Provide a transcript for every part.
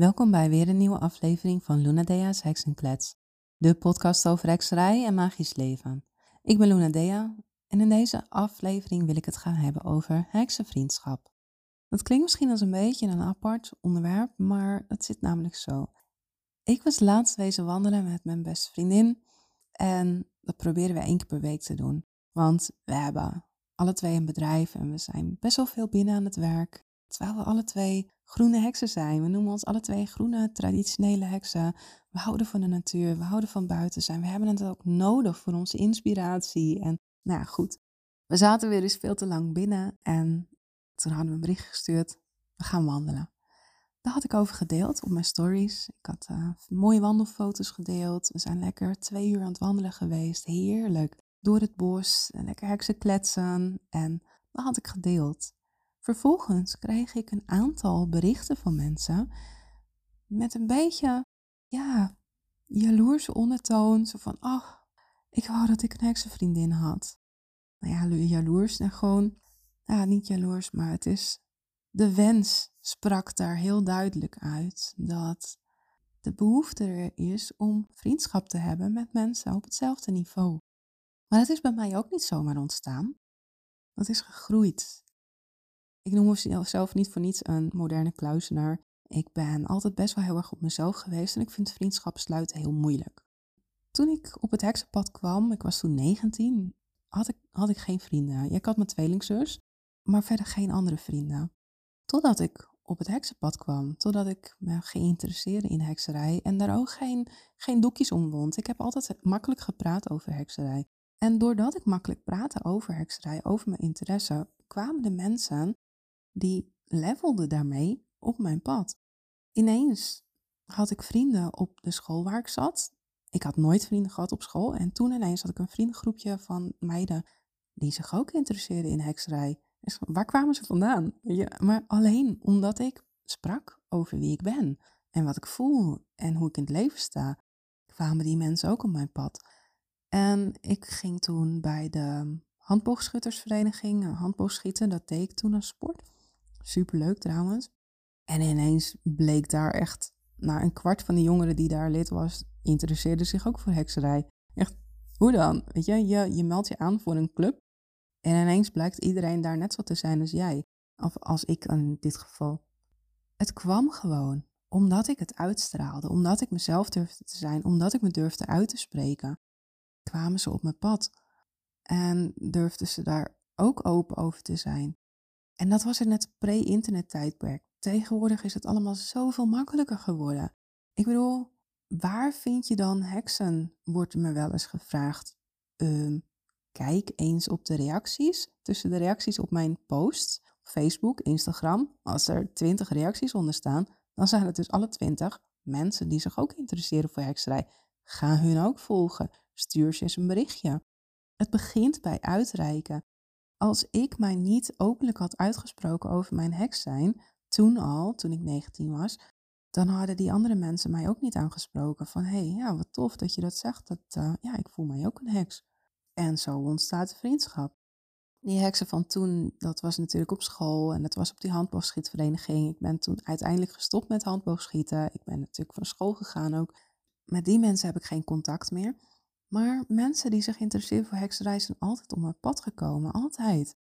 Welkom bij weer een nieuwe aflevering van Luna Dea's Heksenklets, de podcast over hekserij en magisch leven. Ik ben Luna Dea en in deze aflevering wil ik het gaan hebben over heksenvriendschap. Dat klinkt misschien als een beetje een apart onderwerp, maar het zit namelijk zo. Ik was laatst wezen wandelen met mijn beste vriendin en dat proberen we één keer per week te doen. Want we hebben alle twee een bedrijf en we zijn best wel veel binnen aan het werk. Terwijl we alle twee groene heksen zijn. We noemen ons alle twee groene traditionele heksen. We houden van de natuur, we houden van buiten zijn. We hebben het ook nodig voor onze inspiratie. En nou goed. We zaten weer eens veel te lang binnen en toen hadden we een bericht gestuurd. We gaan wandelen. Daar had ik over gedeeld op mijn stories. Ik had uh, mooie wandelfoto's gedeeld. We zijn lekker twee uur aan het wandelen geweest. Heerlijk. Door het bos en lekker heksen kletsen. En dat had ik gedeeld. Vervolgens kreeg ik een aantal berichten van mensen met een beetje, ja, jaloerse ondertoon. Zo van, ach, ik wou dat ik een heksenvriendin had. Nou ja, jaloers en gewoon, ja, niet jaloers, maar het is, de wens sprak daar heel duidelijk uit. Dat de behoefte er is om vriendschap te hebben met mensen op hetzelfde niveau. Maar dat is bij mij ook niet zomaar ontstaan. Dat is gegroeid. Ik noem mezelf niet voor niets een moderne kluisenaar. Ik ben altijd best wel heel erg op mezelf geweest en ik vind vriendschap sluiten heel moeilijk. Toen ik op het heksenpad kwam, ik was toen 19, had ik, had ik geen vrienden. ik had mijn tweelingzus, maar verder geen andere vrienden. Totdat ik op het heksenpad kwam, totdat ik me geïnteresseerde in hekserij en daar ook geen, geen doekjes om wond. Ik heb altijd makkelijk gepraat over hekserij. En doordat ik makkelijk praatte over hekserij, over mijn interesse, kwamen de mensen die levelde daarmee op mijn pad. Ineens had ik vrienden op de school waar ik zat. Ik had nooit vrienden gehad op school. En toen ineens had ik een vriendengroepje van meiden die zich ook interesseerden in hekserij. Waar kwamen ze vandaan? Ja, maar alleen omdat ik sprak over wie ik ben en wat ik voel en hoe ik in het leven sta, kwamen die mensen ook op mijn pad. En ik ging toen bij de handboogschuttersvereniging handboogschieten. Dat deed ik toen als sport. Superleuk trouwens. En ineens bleek daar echt, nou een kwart van de jongeren die daar lid was, interesseerde zich ook voor hekserij. Echt, hoe dan? Weet je, je, je meldt je aan voor een club en ineens blijkt iedereen daar net zo te zijn als jij. Of als ik in dit geval. Het kwam gewoon omdat ik het uitstraalde, omdat ik mezelf durfde te zijn, omdat ik me durfde uit te spreken, kwamen ze op mijn pad. En durfden ze daar ook open over te zijn. En dat was in het pre-internet tijdperk. Tegenwoordig is het allemaal zoveel makkelijker geworden. Ik bedoel, waar vind je dan heksen? Wordt me wel eens gevraagd. Uh, kijk eens op de reacties. Tussen de reacties op mijn posts, Facebook, Instagram. Als er twintig reacties onder staan, dan zijn het dus alle twintig mensen die zich ook interesseren voor hekserij. Ga hun ook volgen. Stuur ze eens een berichtje. Het begint bij uitreiken. Als ik mij niet openlijk had uitgesproken over mijn heks zijn, toen al, toen ik 19 was, dan hadden die andere mensen mij ook niet aangesproken van hé, hey, ja, wat tof dat je dat zegt. Dat, uh, ja, ik voel mij ook een heks. En zo ontstaat de vriendschap. Die heksen van toen, dat was natuurlijk op school en dat was op die handboogschietvereniging. Ik ben toen uiteindelijk gestopt met handboogschieten. Ik ben natuurlijk van school gegaan ook. Met die mensen heb ik geen contact meer. Maar mensen die zich interesseren voor hekserij zijn altijd op mijn pad gekomen, altijd.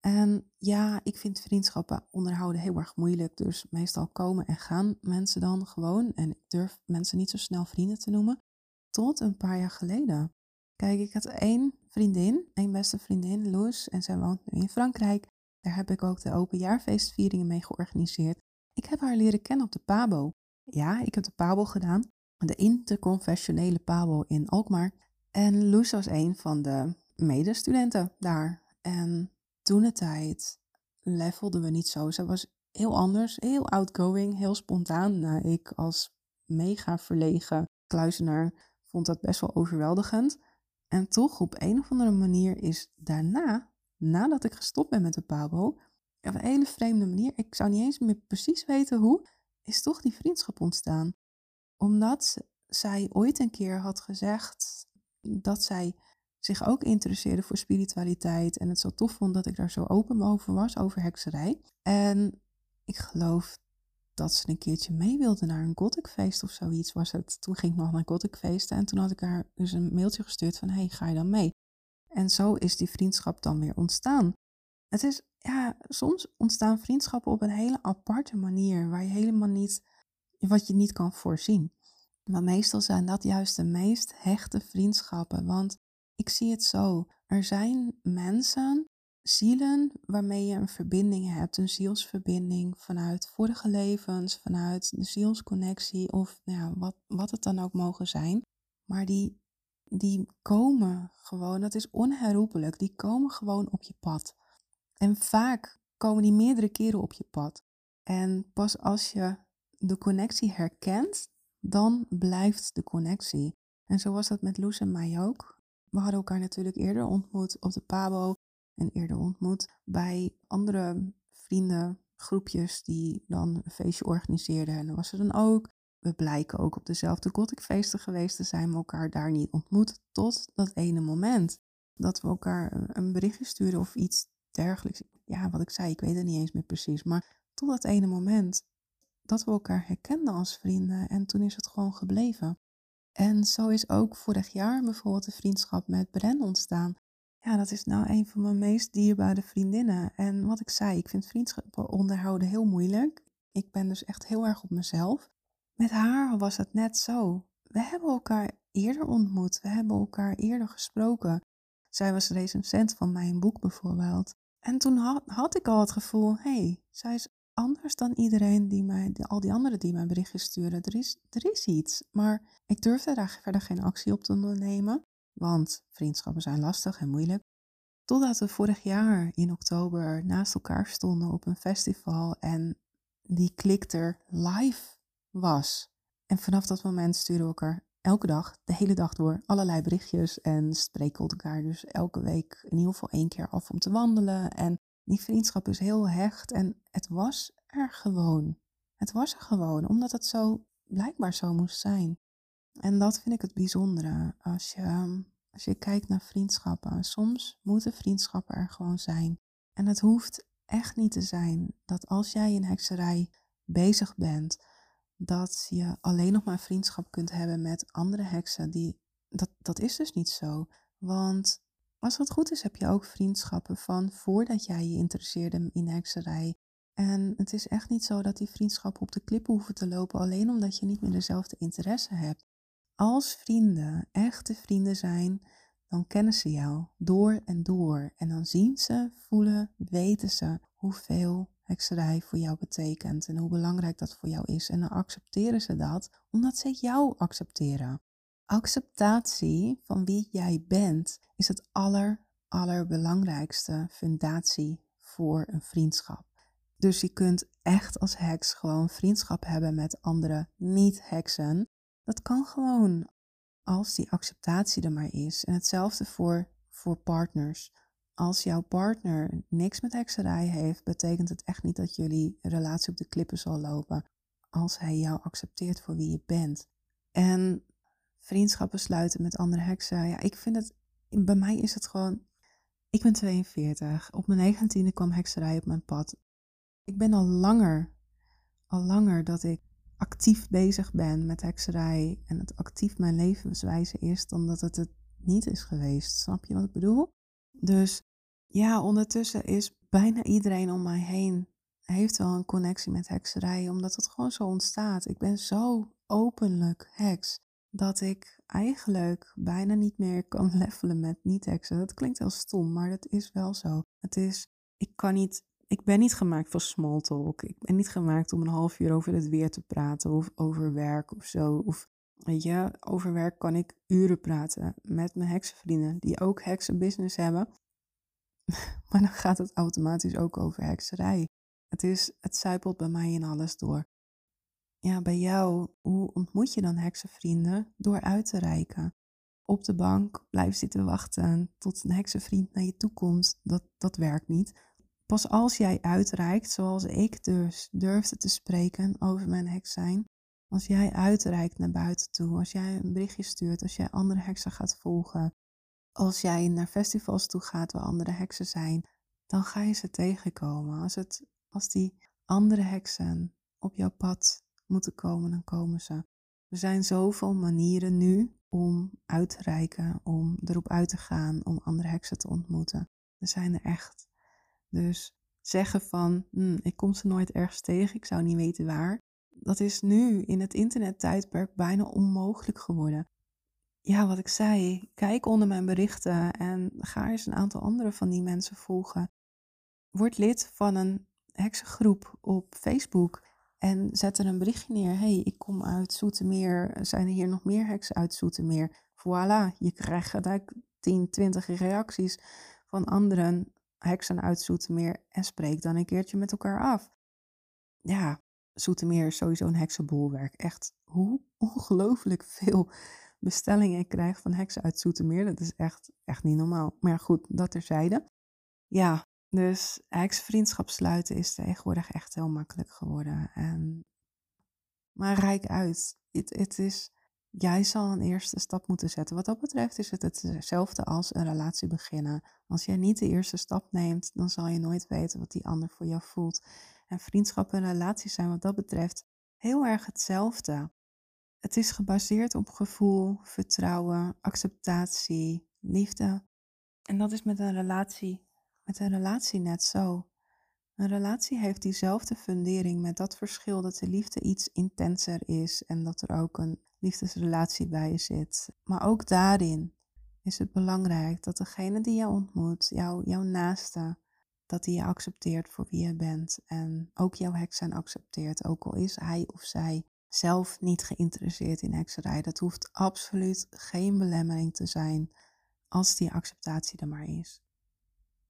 En ja, ik vind vriendschappen onderhouden heel erg moeilijk, dus meestal komen en gaan mensen dan gewoon. En ik durf mensen niet zo snel vrienden te noemen. Tot een paar jaar geleden. Kijk, ik had één vriendin, één beste vriendin, Loes, en zij woont nu in Frankrijk. Daar heb ik ook de openjaarfeestvieringen mee georganiseerd. Ik heb haar leren kennen op de Pabo. Ja, ik heb de Pabo gedaan de interconfessionele Pabo in Alkmaar. En Loes was een van de medestudenten daar. En toen de tijd levelden we niet zo. Ze was heel anders, heel outgoing, heel spontaan. Nou, ik als mega verlegen kluizenaar vond dat best wel overweldigend. En toch op een of andere manier is daarna, nadat ik gestopt ben met de Pabo, op een hele vreemde manier, ik zou niet eens meer precies weten hoe, is toch die vriendschap ontstaan omdat zij ooit een keer had gezegd dat zij zich ook interesseerde voor spiritualiteit en het zo tof vond dat ik daar zo open over was, over hekserij. En ik geloof dat ze een keertje mee wilde naar een gothic feest of zoiets was het. Toen ging ik nog naar gothic feesten en toen had ik haar dus een mailtje gestuurd van hey, ga je dan mee? En zo is die vriendschap dan weer ontstaan. Het is, ja, soms ontstaan vriendschappen op een hele aparte manier waar je helemaal niet, wat je niet kan voorzien. Maar meestal zijn dat juist de meest hechte vriendschappen, want ik zie het zo. Er zijn mensen zielen waarmee je een verbinding hebt, een zielsverbinding vanuit vorige levens, vanuit de zielsconnectie of nou ja, wat, wat het dan ook mogen zijn. Maar die, die komen gewoon, dat is onherroepelijk, die komen gewoon op je pad. En vaak komen die meerdere keren op je pad. En pas als je de connectie herkent, dan blijft de connectie. En zo was dat met Loes en mij ook. We hadden elkaar natuurlijk eerder ontmoet op de Pabo en eerder ontmoet bij andere vriendengroepjes die dan een feestje organiseerden. En dat was er dan ook. We blijken ook op dezelfde gothic geweest te zijn, maar elkaar daar niet ontmoet tot dat ene moment. Dat we elkaar een berichtje sturen of iets dergelijks. Ja, wat ik zei, ik weet het niet eens meer precies. Maar tot dat ene moment dat we elkaar herkenden als vrienden. En toen is het gewoon gebleven. En zo is ook vorig jaar bijvoorbeeld de vriendschap met Bren ontstaan. Ja, dat is nou een van mijn meest dierbare vriendinnen. En wat ik zei, ik vind vriendschappen onderhouden heel moeilijk. Ik ben dus echt heel erg op mezelf. Met haar was het net zo. We hebben elkaar eerder ontmoet. We hebben elkaar eerder gesproken. Zij was recensent van mijn boek bijvoorbeeld. En toen had, had ik al het gevoel, hé, hey, zij is anders dan iedereen die mij, al die anderen die mij berichtjes sturen. Er is, er is iets. Maar ik durfde daar verder geen actie op te ondernemen. Want vriendschappen zijn lastig en moeilijk. Totdat we vorig jaar in oktober naast elkaar stonden op een festival en die klik er live was. En vanaf dat moment sturen we elkaar elke dag, de hele dag door, allerlei berichtjes en spreken elkaar dus elke week in ieder geval één keer af om te wandelen. En die vriendschap is heel hecht en het was er gewoon. Het was er gewoon, omdat het zo blijkbaar zo moest zijn. En dat vind ik het bijzondere als je, als je kijkt naar vriendschappen. Soms moeten vriendschappen er gewoon zijn. En het hoeft echt niet te zijn dat als jij in hekserij bezig bent, dat je alleen nog maar vriendschap kunt hebben met andere heksen. Die, dat, dat is dus niet zo. Want als het goed is, heb je ook vriendschappen van voordat jij je interesseerde in hekserij. En het is echt niet zo dat die vriendschappen op de klippen hoeven te lopen alleen omdat je niet meer dezelfde interesse hebt. Als vrienden echte vrienden zijn, dan kennen ze jou door en door. En dan zien ze, voelen, weten ze hoeveel hekserij voor jou betekent en hoe belangrijk dat voor jou is. En dan accepteren ze dat omdat ze jou accepteren. Acceptatie van wie jij bent is het aller, allerbelangrijkste fundatie voor een vriendschap. Dus je kunt echt als heks gewoon vriendschap hebben met andere niet-heksen. Dat kan gewoon als die acceptatie er maar is. En hetzelfde voor, voor partners. Als jouw partner niks met hekserij heeft, betekent het echt niet dat jullie relatie op de klippen zal lopen. Als hij jou accepteert voor wie je bent. En vriendschappen sluiten met andere heksen. Ja, ik vind het, bij mij is het gewoon, ik ben 42. Op mijn 19e kwam hekserij op mijn pad. Ik ben al langer, al langer dat ik actief bezig ben met hekserij en het actief mijn levenswijze is, dan dat het het niet is geweest. Snap je wat ik bedoel? Dus ja, ondertussen is bijna iedereen om mij heen heeft wel een connectie met hekserij, omdat het gewoon zo ontstaat. Ik ben zo openlijk heks dat ik eigenlijk bijna niet meer kan levelen met niet-heksen. Dat klinkt heel stom, maar dat is wel zo. Het is, ik kan niet, ik ben niet gemaakt voor small talk. Ik ben niet gemaakt om een half uur over het weer te praten of over werk of zo. Of weet je, over werk kan ik uren praten met mijn heksenvrienden die ook heksenbusiness hebben. maar dan gaat het automatisch ook over hekserij. Het, is, het zuipelt bij mij in alles door ja, bij jou, hoe ontmoet je dan heksenvrienden? Door uit te reiken. Op de bank blijven zitten wachten tot een heksenvriend naar je toe komt. Dat, dat werkt niet. Pas als jij uitreikt, zoals ik dus durfde te spreken over mijn heks zijn. Als jij uitreikt naar buiten toe, als jij een berichtje stuurt, als jij andere heksen gaat volgen, als jij naar festivals toe gaat waar andere heksen zijn, dan ga je ze tegenkomen. Als, het, als die andere heksen op jouw pad moeten komen, dan komen ze. Er zijn zoveel manieren nu om uit te reiken, om erop uit te gaan, om andere heksen te ontmoeten. Er zijn er echt. Dus zeggen van, hm, ik kom ze nooit ergens tegen, ik zou niet weten waar. Dat is nu in het internettijdperk bijna onmogelijk geworden. Ja, wat ik zei, kijk onder mijn berichten en ga eens een aantal andere van die mensen volgen. Word lid van een heksengroep op Facebook en zet er een berichtje neer. hey, ik kom uit Zoetermeer. Zijn er hier nog meer heksen uit Zoetermeer? Voilà, je krijgt gelijk 10, 20 reacties van anderen heksen uit Zoetermeer en spreek dan een keertje met elkaar af. Ja, Zoetermeer is sowieso een heksenbolwerk. Echt hoe ongelooflijk veel bestellingen ik krijg van heksen uit Zoetermeer. Dat is echt, echt niet normaal. Maar goed, dat terzijde. Ja, dus heksenvriendschap sluiten is tegenwoordig echt heel makkelijk geworden. En, maar rijk uit. Het is, jij zal een eerste stap moeten zetten. Wat dat betreft is het hetzelfde als een relatie beginnen. Als jij niet de eerste stap neemt, dan zal je nooit weten wat die ander voor jou voelt. En vriendschap en relaties zijn wat dat betreft heel erg hetzelfde. Het is gebaseerd op gevoel, vertrouwen, acceptatie, liefde. En dat is met een relatie, met een relatie net zo. Een relatie heeft diezelfde fundering met dat verschil dat de liefde iets intenser is en dat er ook een liefdesrelatie bij zit. Maar ook daarin is het belangrijk dat degene die je ontmoet, jou, jouw naaste, dat die je accepteert voor wie je bent. En ook jouw heks zijn accepteert, ook al is hij of zij zelf niet geïnteresseerd in hekserij. Dat hoeft absoluut geen belemmering te zijn als die acceptatie er maar is.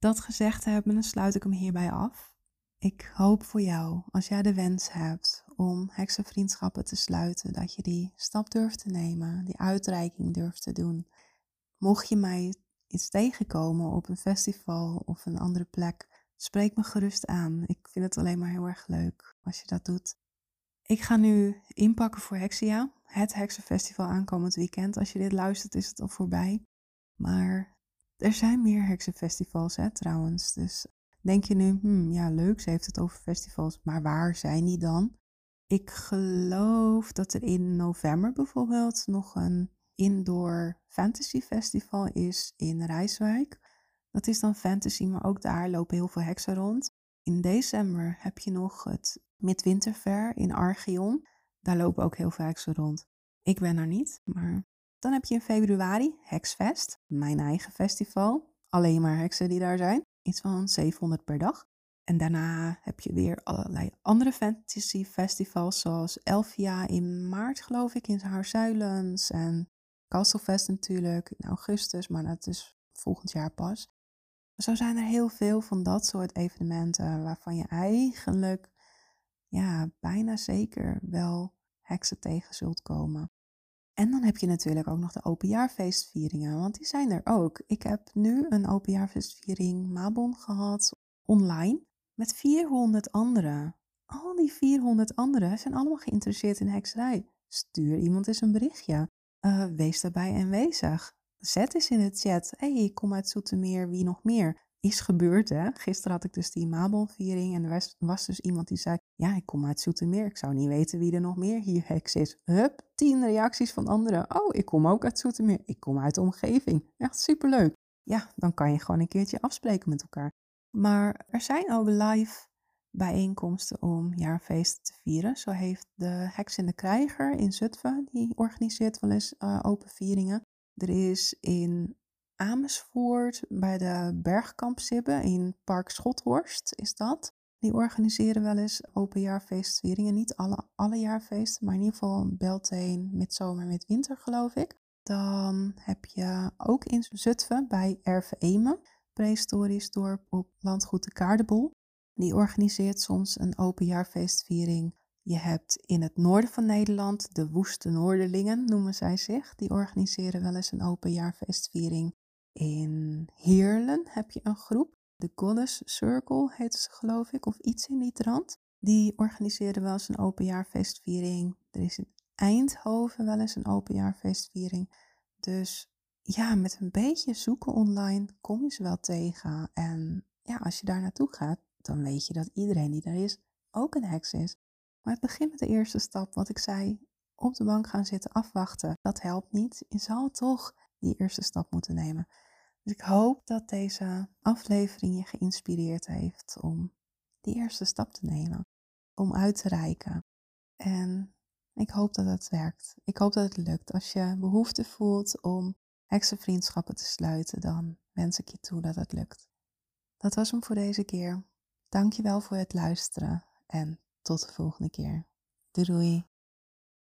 Dat gezegd hebben, sluit ik hem hierbij af. Ik hoop voor jou, als jij de wens hebt om heksenvriendschappen te sluiten, dat je die stap durft te nemen, die uitreiking durft te doen. Mocht je mij iets tegenkomen op een festival of een andere plek, spreek me gerust aan. Ik vind het alleen maar heel erg leuk als je dat doet. Ik ga nu inpakken voor Hexia, het heksenfestival aankomend weekend. Als je dit luistert is het al voorbij. Maar er zijn meer heksenfestivals hè, trouwens. Dus denk je nu, hmm, ja leuk, ze heeft het over festivals. Maar waar zijn die dan? Ik geloof dat er in november bijvoorbeeld nog een indoor fantasy festival is in Rijswijk. Dat is dan fantasy, maar ook daar lopen heel veel heksen rond. In december heb je nog het Midwinterfair in Archeon. Daar lopen ook heel veel heksen rond. Ik ben er niet, maar dan heb je in februari Hexfest, mijn eigen festival. Alleen maar heksen die daar zijn. Iets van 700 per dag. En daarna heb je weer allerlei andere fantasy festivals, zoals Elfia in maart, geloof ik, in Haarzuilens. En Castlefest natuurlijk in augustus, maar dat is volgend jaar pas. Zo zijn er heel veel van dat soort evenementen waarvan je eigenlijk ja, bijna zeker wel heksen tegen zult komen. En dan heb je natuurlijk ook nog de openjaarfeestvieringen, want die zijn er ook. Ik heb nu een openjaarfeestviering Mabon gehad online met 400 anderen. Al die 400 anderen zijn allemaal geïnteresseerd in hekserij. Stuur iemand eens een berichtje. Uh, wees daarbij aanwezig. Zet eens in de chat. Hey, ik kom uit Zoetermeer, wie nog meer? Is gebeurd, hè? Gisteren had ik dus die Mabon-viering en er was, dus iemand die zei... Ja, ik kom uit Zoetermeer, ik zou niet weten wie er nog meer hier heks is. Hup, tien reacties van anderen. Oh, ik kom ook uit Zoetermeer, ik kom uit de omgeving. Echt superleuk. Ja, dan kan je gewoon een keertje afspreken met elkaar. Maar er zijn ook live bijeenkomsten om jaarfeesten te vieren. Zo heeft de Heks in de Krijger in Zutphen, die organiseert wel eens uh, open vieringen. Er is in Amersfoort bij de Bergkampsibbe in Park Schothorst is dat. Die organiseren wel eens open jaarfeestvieringen. Niet alle, alle jaarfeesten, maar in ieder geval Beltane, met zomer, met winter geloof ik. Dan heb je ook in Zutphen bij Erve Emen, prehistorisch dorp op landgoed de Kaardebol. Die organiseert soms een openjaarfeestviering. Je hebt in het noorden van Nederland de Woeste Noorderlingen, noemen zij zich. Die organiseren wel eens een openjaarfeestviering. In Heerlen heb je een groep, de Goddess Circle heet ze geloof ik, of iets in die trant. Die organiseren wel eens een openjaarfeestviering. Er is in Eindhoven wel eens een openjaarfeestviering. Dus ja, met een beetje zoeken online kom je ze wel tegen. En ja, als je daar naartoe gaat, dan weet je dat iedereen die daar is ook een heks is. Maar het begint met de eerste stap, wat ik zei, op de bank gaan zitten afwachten. Dat helpt niet. Je zal toch die eerste stap moeten nemen. Dus ik hoop dat deze aflevering je geïnspireerd heeft om die eerste stap te nemen. Om uit te reiken. En ik hoop dat het werkt. Ik hoop dat het lukt. Als je behoefte voelt om heksenvriendschappen te sluiten, dan wens ik je toe dat het lukt. Dat was hem voor deze keer. Dankjewel voor het luisteren en tot de volgende keer. Doei doei.